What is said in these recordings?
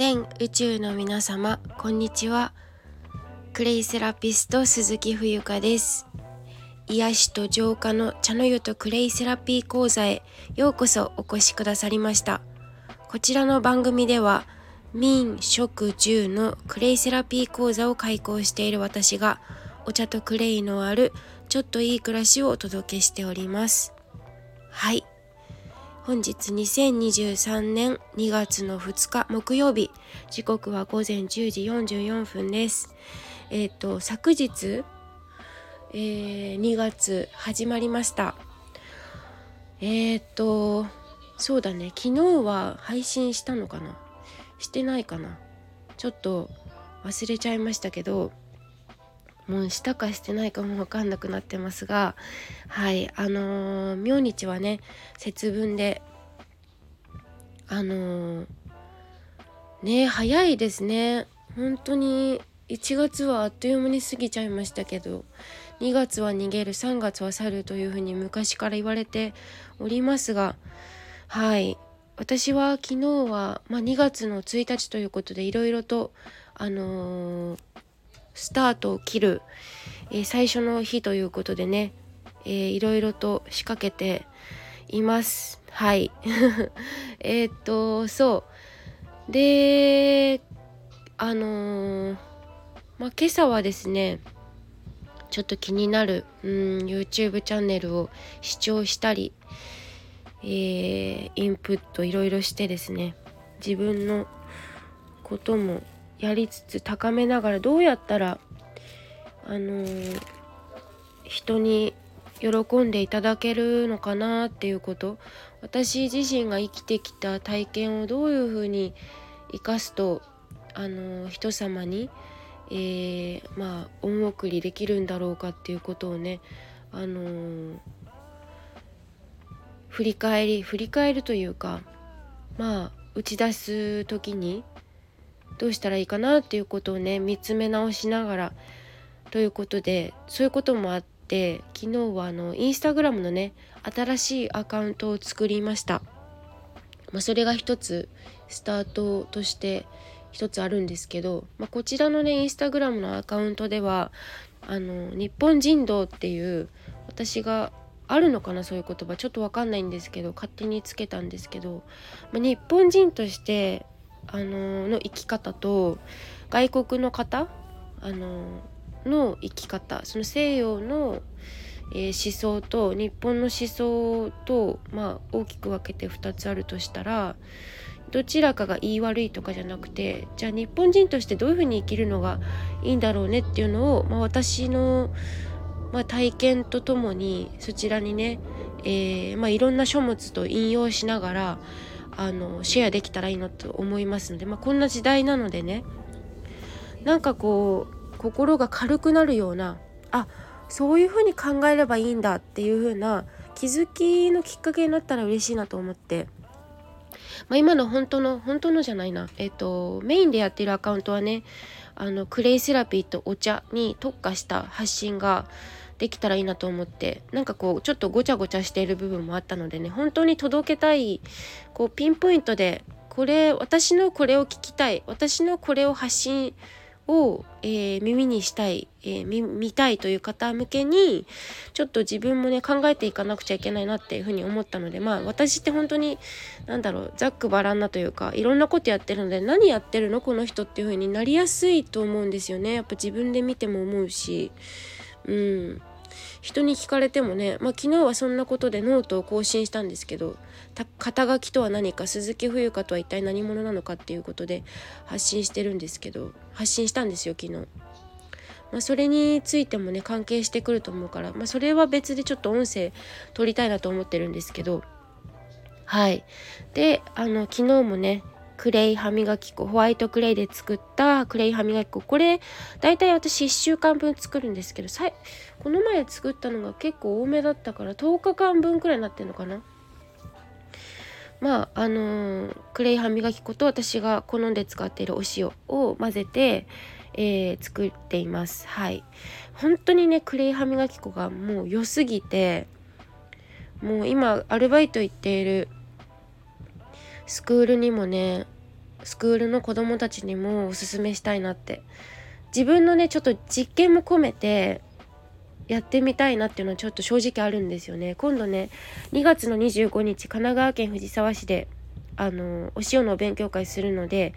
全宇宙の皆様こんにちは。クレイセラピスト鈴木冬香です。癒しと浄化の茶の湯とクレイセラピー講座へようこそお越しくださりました。こちらの番組では民食住のクレイセラピー講座を開講している私がお茶とクレイのあるちょっといい暮らしをお届けしております。はい。本日2023年2月の2日木曜日。時刻は午前10時44分です。えっ、ー、と昨日、えー、2月始まりました。えっ、ー、とそうだね。昨日は配信したのかな？してないかな？ちょっと忘れちゃいましたけどもうしたかしてないかも分かんなくなってますがはいあのー、明日はね節分であのー、ね早いですね。本当に1月はあっという間に過ぎちゃいましたけど2月は逃げる3月は去るというふうに昔から言われておりますがはい私は昨日は、まあ、2月の1日ということでいろいろとあのースタートを切る、えー、最初の日ということでね、えー、いろいろと仕掛けています。はい。えっと、そう。で、あのー、まあ、今朝はですね、ちょっと気になる、うん、YouTube チャンネルを視聴したり、えー、インプットいろいろしてですね、自分のこともやりつつ高めながらどうやったらあのー、人に喜んでいただけるのかなっていうこと。私自身が生きてきた体験をどういうふうに生かすとあのー、人様に、えー、まあ恩送りできるんだろうかっていうことをねあのー、振り返り振り返るというかまあ打ち出す時にどうしたらいいかなっていうことをね見つめ直しながらということでそういうこともあって昨日はあのインスタグラムのね新しいアカウントを作りました、まあ、それが一つスタートとして一つあるんですけど、まあ、こちらのねインスタグラムのアカウントではあの日本人道っていう私があるのかなそういう言葉。ちょっと分かんないんですけど勝手につけたんですけど、まあ、日本人としてあのの生き方と外国の方あのの生き方その西洋の、えー、思想と日本の思想と、まあ、大きく分けて2つあるとしたらどちらかが言い悪いとかじゃなくてじゃあ日本人としてどういうふうに生きるのがいいんだろうねっていうのを、まあ、私の、まあ、体験とともにそちらにね、えーまあ、いろんな書物と引用しながらあのシェアできたらいいなと思いますので、まあ、こんな時代なのでねなんかこう心が軽くなるようなあそういうふうに考えればいいんだっていう風な気づきのきっかけになったら嬉しいなと思って、まあ、今の本当の本当のじゃないなえっ、とメインでやってるアカウントはねあのクレイセラピーとお茶に特化した発信ができたらいいなと思ってなんかこうちょっとごちゃごちゃしている部分もあったのでね本当に届けたいこうピンポイントでこれ私のこれを聞きたい私のこれを発信を、えー、耳にしたい、えー、見たいという方向けにちょっと自分もね考えていかなくちゃいけないなっていうふうに思ったのでまあ私って本当に何だろうざっくばらんなというかいろんなことやってるので何やってるのこの人っていうふうになりやすいと思うんですよね。やっぱ自分で見ても思うし。うん。人に聞かれてもね、まあ、昨日はそんなことでノートを更新したんですけど肩書きとは何か鈴木冬香とは一体何者なのかっていうことで発信してるんですけど発信したんですよ昨日。まあ、それについてもね関係してくると思うから、まあ、それは別でちょっと音声取りたいなと思ってるんですけどはいであの昨日もねクレイ歯磨き粉ホワイトクレイで作ったクレイ歯磨き粉これ大体私1週間分作るんですけどさいこの前作ったのが結構多めだったから10日間分くらいになってんのかな。まああのー、クレイ歯磨き粉と私が好んで使っているお塩を混ぜて、えー、作っています。はい。本当にねクレイ歯磨き粉がもう良すぎてもう今アルバイト行っているスクールにもねスクールの子どもたちにもおすすめしたいなって。自分のねちょっと実験も込めてやってみたいなっていうのはちょっと正直あるんですよね。今度ね2月の25日神奈川県藤沢市であのお塩のお勉強会するので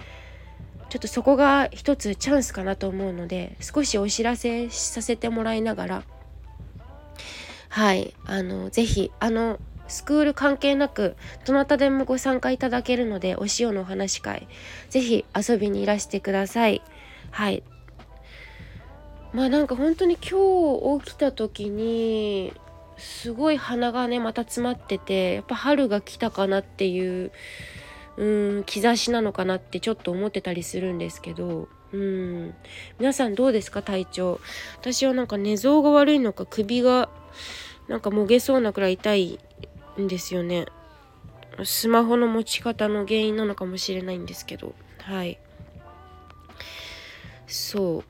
ちょっとそこが一つチャンスかなと思うので少しお知らせさせてもらいながらはいあの是非あのスクール関係なくどなたでもご参加いただけるのでお塩のお話会是非遊びにいらしてください。はい。まあなんか本当に今日起きた時にすごい鼻がねまた詰まっててやっぱ春が来たかなっていううん兆しなのかなってちょっと思ってたりするんですけどうん。皆さんどうですか体調？私はなんか寝相が悪いのか首がなんかもげそうなくらい痛いんですよね。スマホの持ち方の原因なのかもしれないんですけど。はい。そ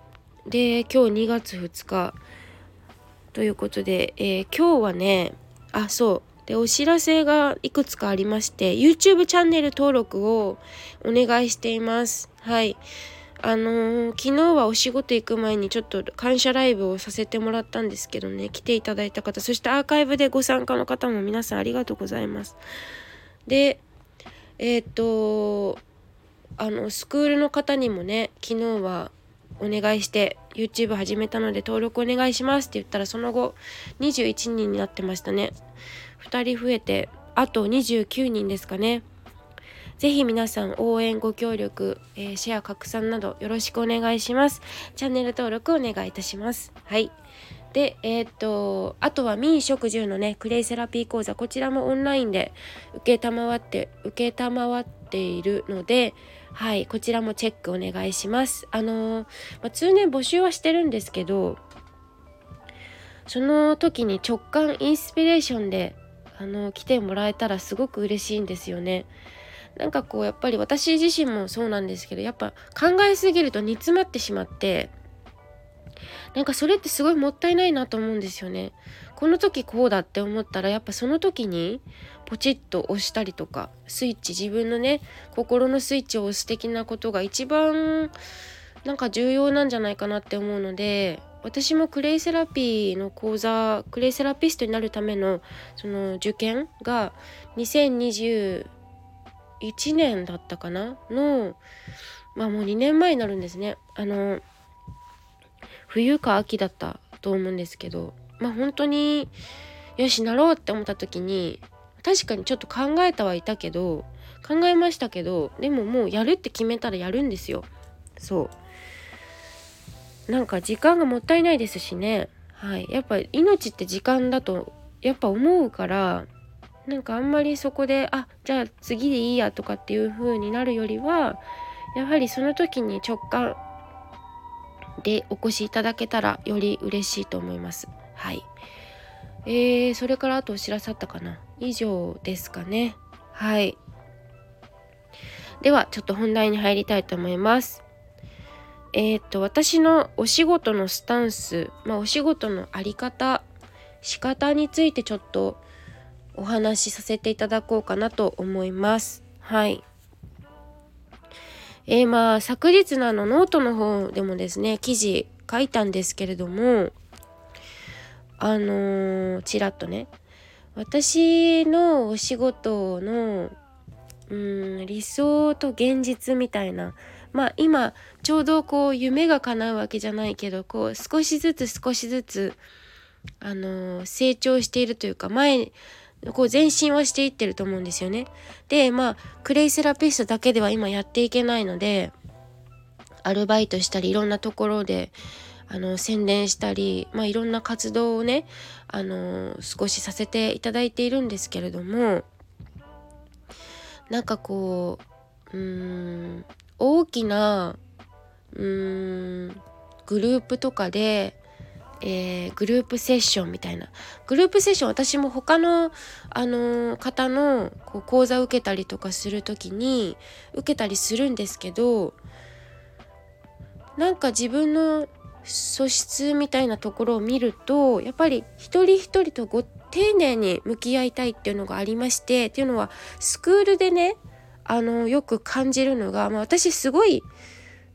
う。で今日2月2日。ということで、えー、今日はねあそう。でお知らせがいくつかありまして YouTube チャンネル登録をお願いしています。はい。あのー、昨日はお仕事行く前にちょっと感謝ライブをさせてもらったんですけどね。来ていただいた方。そしてアーカイブでご参加の方も皆さんありがとうございます。でえっ、とあのスクールの方にもね昨日はお願いして YouTube 始めたので登録お願いしますって言ったらその後21人になってましたね。2人増えてあと29人ですかね。ぜひ皆さん応援ご協力、えー、シェア拡散などよろしくお願いします。チャンネル登録お願いいたします。はい。でえー、っとあとは民食住のねクレイセラピー講座こちらもオンラインで受けたまわって受けたまわっているのではいこちらもチェックお願いします。あのー、まあ、通年募集はしてるんですけどその時に直感インスピレーションであの来てもらえたらすごく嬉しいんですよね。なんかこうやっぱり私自身もそうなんですけどやっぱ考えすぎると煮詰まってしまってなんかそれってすごいもったいないなと思うんですよね。この時こうだって思ったらやっぱその時にポチッと押したりとかスイッチ自分のね心のスイッチを押す的なことが一番なんか重要なんじゃないかなって思うので私もクレイセラピーの講座クレイセラピストになるためのその受験が2020 1年だったかな？のまあもう2年前になるんですね。あの冬か秋だったと思うんですけどまあ本当によしなろうって思った時に確かにちょっと考えたはいたけど考えましたけどでももうやるって決めたらやるんですよ。そう。なんか時間がもったいないですしね。はい。やっぱ命って時間だとやっぱ思うからなんかあんまりそこであじゃあ次でいいやとかっていう風になるよりはやはりその時に直感でお越しいただけたらより嬉しいと思います。はい。えー、それからあとお知らせあったかな。以上ですかね。はい。ではちょっと本題に入りたいと思います。えっ、と私のお仕事のスタンスまあお仕事のあり方仕方についてちょっとお話しさせていただこうかなと思います。はい。えー、まあ昨日のあのノートの方でもですね記事書いたんですけれどもあのー、ちらっとね私のお仕事のうん理想と現実みたいなまあ今ちょうどこう夢が叶うわけじゃないけどこう少しずつ少しずつあのー、成長しているというか前こう前進はしていってると思うんですよね。でまあクレイセラピストだけでは今やっていけないのでアルバイトしたりいろんなところであの宣伝したり、まあ、いろんな活動をねあの少しさせていただいているんですけれどもなんかこううん大きなうーんグループとかでえー、グループセッションみたいなグループセッション私も他の、あのー、方のこう講座を受けたりとかする時に受けたりするんですけどなんか自分の素質みたいなところを見るとやっぱり一人一人とご丁寧に向き合いたいっていうのがありましてっていうのはスクールでねあのよく感じるのが、まあ、私すごい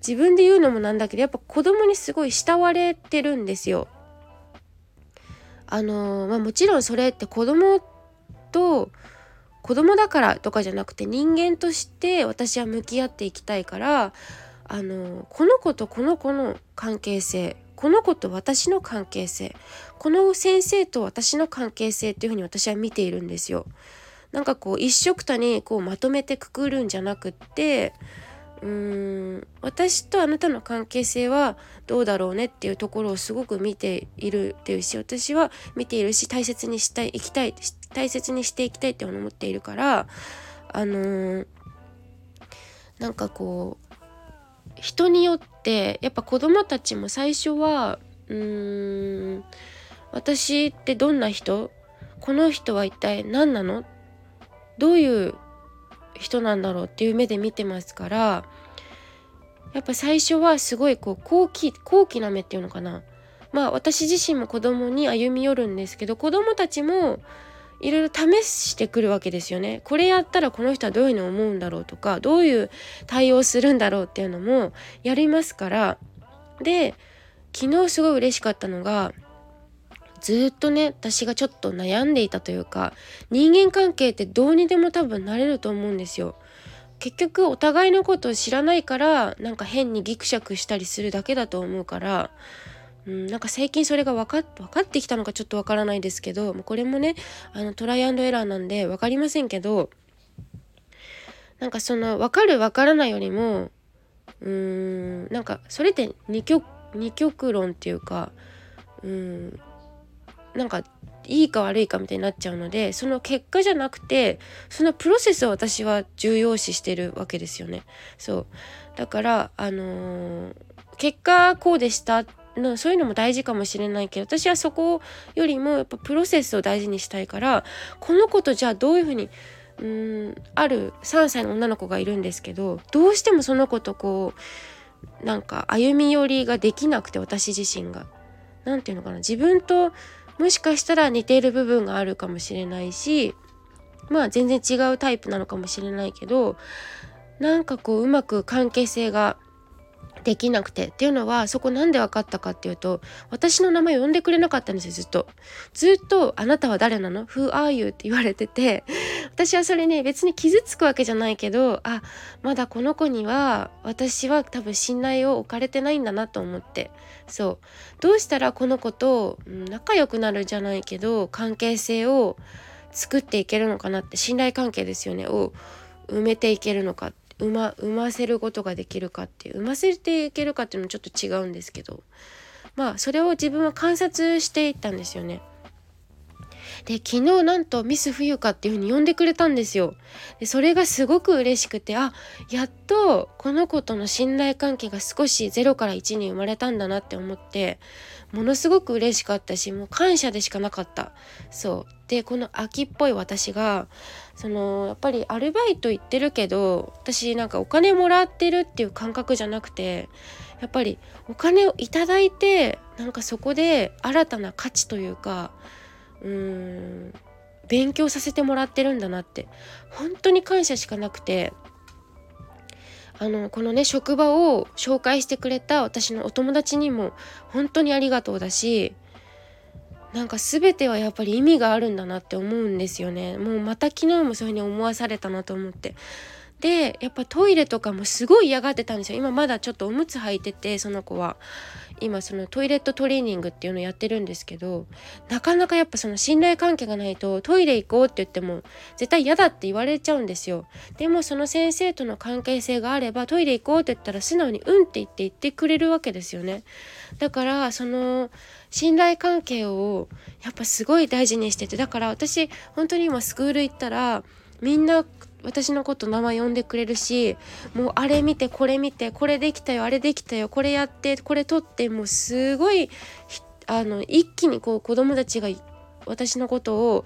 自分で言うのもなんだけどやっぱ子供にすごい慕われてるんですよ。あのまあ、もちろんそれって子供と子供だからとかじゃなくて人間として私は向き合っていきたいからあのこの子とこの子の関係性この子と私の関係性この先生と私の関係性っていうふうに私は見ているんですよ。なんかこう一緒くたにこうまとめてくくるんじゃなくってうーん。私とあなたの関係性はどうだろうねっていうところをすごく見ているっていうし私は見ているし大切にしたいいきたい大切にしていきたいって思っているからあのー、なんかこう人によってやっぱ子供たちも最初はうーん私ってどんな人？この人は一体何なの？どういう人なんだろうっていう目で見てますからやっぱ最初はすごいこう高貴高貴な目っていうのかなまあ私自身も子供に歩み寄るんですけど子供たちもいろいろ試してくるわけですよね。これやったらこの人はどういうふうに思うんだろうとかどういう対応するんだろうっていうのもやりますからで昨日すごい嬉しかったのがずっとね私がちょっと悩んでいたというか人間関係ってどうにでも多分なれると思うんですよ。結局お互いのことを知らないからなんか変にギクシャクしたりするだけだと思うからうん、なんか最近それが分か分かってきたのかちょっと分からないですけどこれもねあのトライアンドエラーなんで分かりませんけどなんかその分かる分からないよりもうーんなんかそれって二極二極論っていうかうんなんかいいか悪いかみたいになっちゃうのでその結果じゃなくてそのプロセスを私は重要視してるわけですよね。そうだからあのー、結果こうでしたのそういうのも大事かもしれないけど私はそこよりもやっぱプロセスを大事にしたいからこの子とじゃあどういうふうにうんある3歳の女の子がいるんですけどどうしてもその子とこうなんか歩み寄りができなくて私自身が。何て言うのかな自分ともしかしたら似ている部分があるかもしれないしまあ全然違うタイプなのかもしれないけどなんかこううまく関係性ができなくて。っていうのはそこなんで分かったかっていうと私の名前呼んでくれなかったんですよずっと。ずっと「あなたは誰なの ?Who are you?」って言われてて私はそれね別に傷つくわけじゃないけどあまだこの子には私は多分信頼を置かれてないんだなと思って。そう。どうしたらこの子と、仲良くなるじゃないけど関係性を作っていけるのかなって信頼関係ですよね。を埋めていけるのかっ産ま産ませることができるかっていう産ませていけるかっていうのもちょっと違うんですけどまあそれを自分は観察していったんですよね。で昨日なんとミス冬香っていう風に呼んでくれたんですよ。でそれがすごく嬉しくてあやっとこの子との信頼関係が少し0から1に生まれたんだなって思ってものすごく嬉しかったしもう感謝でしかなかったそうでこの秋っぽい私がそのやっぱりアルバイト行ってるけど私なんかお金もらってるっていう感覚じゃなくてやっぱりお金をいただいてなんかそこで新たな価値というかうーん勉強させてもらってるんだなって本当に感謝しかなくてあのこのね職場を紹介してくれた私のお友達にも本当にありがとうだしなんか全てはやっぱり意味があるんだなって思うんですよね。もうまた昨日もそういうふうに思わされたなと思って。でやっぱトイレとかもすごい嫌がってたんですよ。今まだちょっとおむつ履いててその子は。今そのトイレットトレーニングっていうのをやってるんですけどなかなかやっぱその信頼関係がないとトイレ行こうって言っても絶対嫌だって言われちゃうんですよ。でもその先生との関係性があればトイレ行こうって言ったら素直にうんって言って言ってくれるわけですよね。だからその信頼関係をやっぱすごい大事にしててだから私本当に今スクール行ったらみんな私のこと名前呼んでくれるしもうあれ見てこれ見てこれできたよあれできたよこれやってこれ撮ってもうすごいあの一気にこう子供たちが私のことを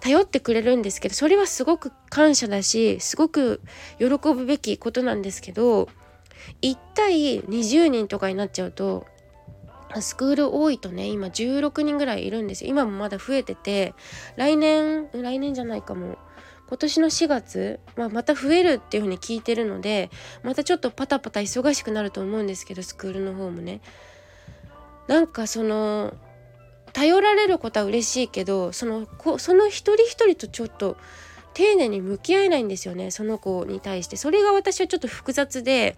頼ってくれるんですけどそれはすごく感謝だしすごく喜ぶべきことなんですけど1対20人とかになっちゃうとスクール多いとね今16人ぐらいいるんですよ。今もまだ増えてて来年来年じゃないかも。今年の4月、まあ、また増えるっていうふうに聞いてるのでまたちょっとパタパタ忙しくなると思うんですけどスクールの方もね。なんかその頼られることは嬉しいけどその子その一人一人とちょっと丁寧に向き合えないんですよねその子に対して。それが私はちょっと複雑で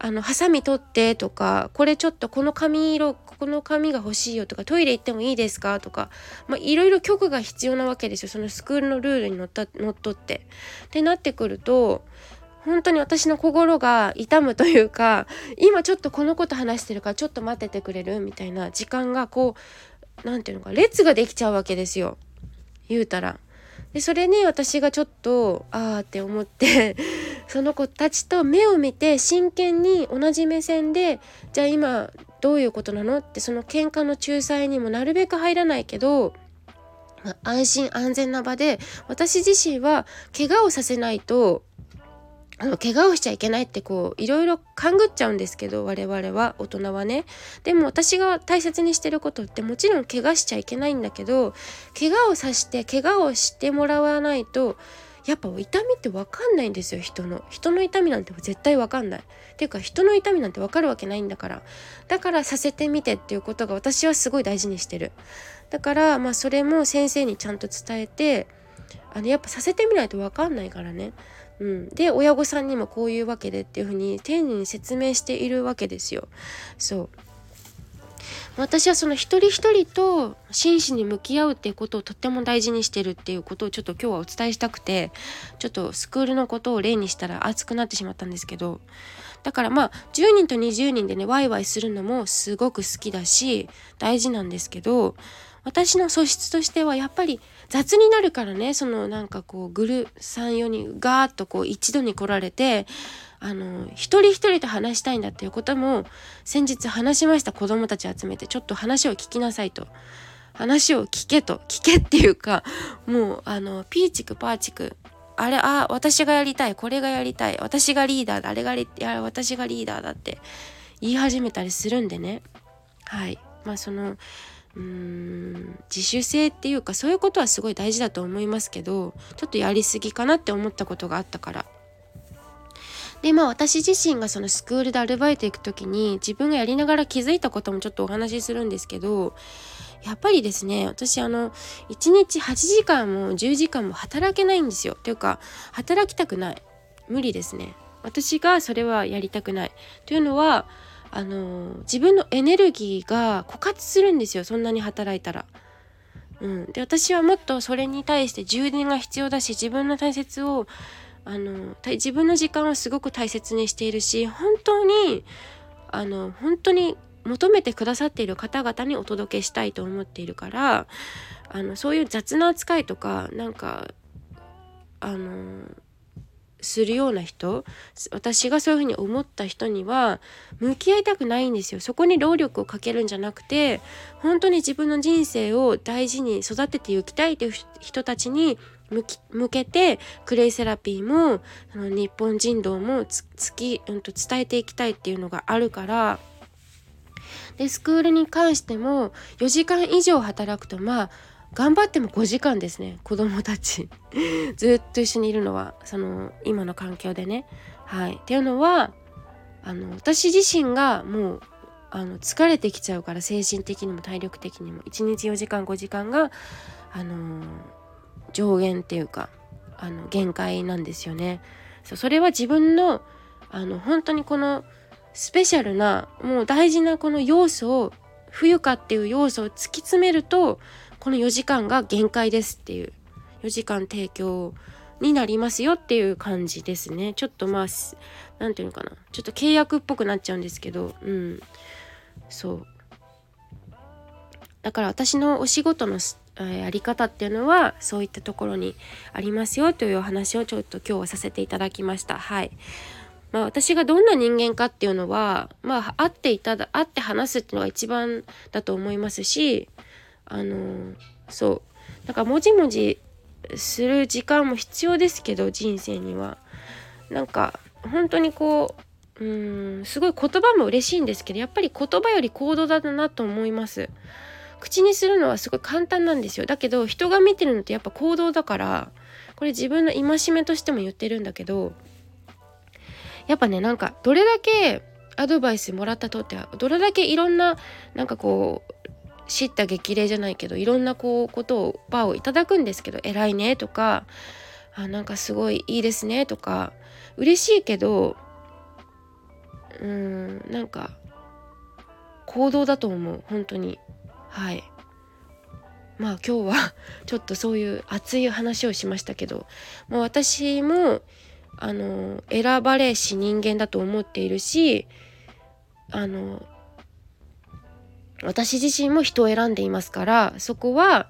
あのハサミ取ってとかこれちょっとこの髪色この髪が欲しいよとかトイレ行ってもいいですかとかまあいろいろ許可が必要なわけですよそのスクールのルールにのったのっとって。ってなってくると本当に私の心が痛むというか今ちょっとこのこと話してるからちょっと待っててくれるみたいな時間がこう何て言うのか列ができちゃうわけですよ言うたら。でそれに私がちょっとああって思って その子たちと目を見て真剣に同じ目線でじゃあ今どういうことなのってその喧嘩の仲裁にもなるべく入らないけど、まあ、安心安全な場で私自身は怪我をさせないとあの怪我をしちゃいけないってこういろいろ勘ぐっちゃうんですけど我々は大人はね。でも私が大切にしてることってもちろん怪我しちゃいけないんだけど怪我をさして怪我をしてもらわないとやっぱ痛みって分かんないんですよ人の。人の痛みなんて絶対分かんない。っていうか人の痛みなんて分かるわけないんだから。だからさせてみてっていうことが私はすごい大事にしてる。だからまあそれも先生にちゃんと伝えてあのやっぱさせてみないと分かんないからね。うん、で親御さんにもこういうわけでっていうふうに丁寧に説明しているわけですよ。そう。私はその一人一人と真摯に向き合うっていうことをとっても大事にしてるっていうことをちょっと今日はお伝えしたくてちょっとスクールのことを例にしたら熱くなってしまったんですけど。だからまあ10人と20人でねワイワイするのもすごく好きだし大事なんですけど私の素質としてはやっぱり雑になるからねそのなんかこうグル34人ガーッとこう一度に来られてあの一人一人と話したいんだっていうことも先日話しました子供たち集めてちょっと話を聞きなさいと。話を聞けと。聞けっていうかもうあのピーチクパーチク。あれあ私がやりたいこれがやりたい私がリーダーだあれがリや私がリーダーだって言い始めたりするんでね。はい。まあそのうーん自主性っていうかそういうことはすごい大事だと思いますけどちょっとやりすぎかなって思ったことがあったから。でまあ私自身がそのスクールでアルバイト行く時に自分がやりながら気づいたこともちょっとお話しするんですけどやっぱりですね私あの1日8時間も10時間も働けないんですよ。というか働きたくない。無理ですね。私がそれはやりたくない。というのはあの自分のエネルギーが枯渇するんですよそんなに働いたら。うん、で私はもっとそれに対して充電が必要だし自分の大切をあの自分の時間をすごく大切にしているし本当にあの本当に求めてくださっている方々にお届けしたいと思っているからあのそういう雑な扱いとかなんかあのするような人私がそういうふうに思った人には向き合いたくないんですよ。そこに労力をかけるんじゃなくて本当に自分の人生を大事に育てていきたいという人たちに向けてクレイセラピーもあの日本人道もつき、うん、と伝えていきたいっていうのがあるからでスクールに関しても4時間以上働くとまあ頑張っても5時間ですね子供たち ずっと一緒にいるのはその今の環境でね。はい、っていうのはあの私自身がもうあの疲れてきちゃうから精神的にも体力的にも1日4時間5時間があの上限っていうかあの限界なんですよね。そうそれは自分のあの本当にこのスペシャルなもう大事なこの要素を冬かっていう要素を突き詰めるとこの4時間が限界ですっていう4時間提供になりますよっていう感じですね。ちょっとまあ何て言うのかな。ちょっと契約っぽくなっちゃうんですけどうん。そう。だから私のお仕事のやり方っていうのはそういったところにありますよというお話をちょっと今日はさせていただきました。はい。まあ、私がどんな人間かっていうのは、まあ、会っていただ会って話すっていうのが一番だと思いますしあのそう。だからもじもじする時間も必要ですけど人生には。なんか本当にこううんすごい言葉も嬉しいんですけどやっぱり言葉より行動だなと思います。口にするのはすごい簡単なんですよ。だけど人が見てるのってやっぱ行動だからこれ自分の戒めとしても言ってるんだけどやっぱねなんかどれだけアドバイスもらったとってどれだけいろんななんかこう知った激励じゃないけどいろんなこうことをバーをいただくんですけど偉いねとかあなんかすごいいいですねとか嬉しいけどうーんなんか行動だと思う。本当に。はい。まあ今日は ちょっとそういう熱い話をしましたけど、まあ、私もあの選ばれし人間だと思っているしあの私自身も人を選んでいますからそこは、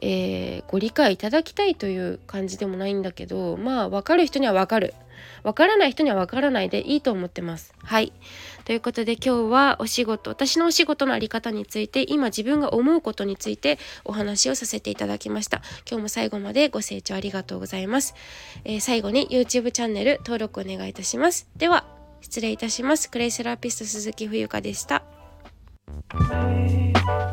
えー、ご理解いただきたいという感じでもないんだけどまあ分かる人には分かる分からない人には分からないでいいと思ってます。はいということで今日はお仕事私のお仕事の在り方について今自分が思うことについてお話をさせていただきました。今日も最後までご清聴ありがとうございます。えー、最後に YouTube チャンネル登録お願いいたします。では失礼いたします。クレイセラピスト鈴木冬香でした。Bye.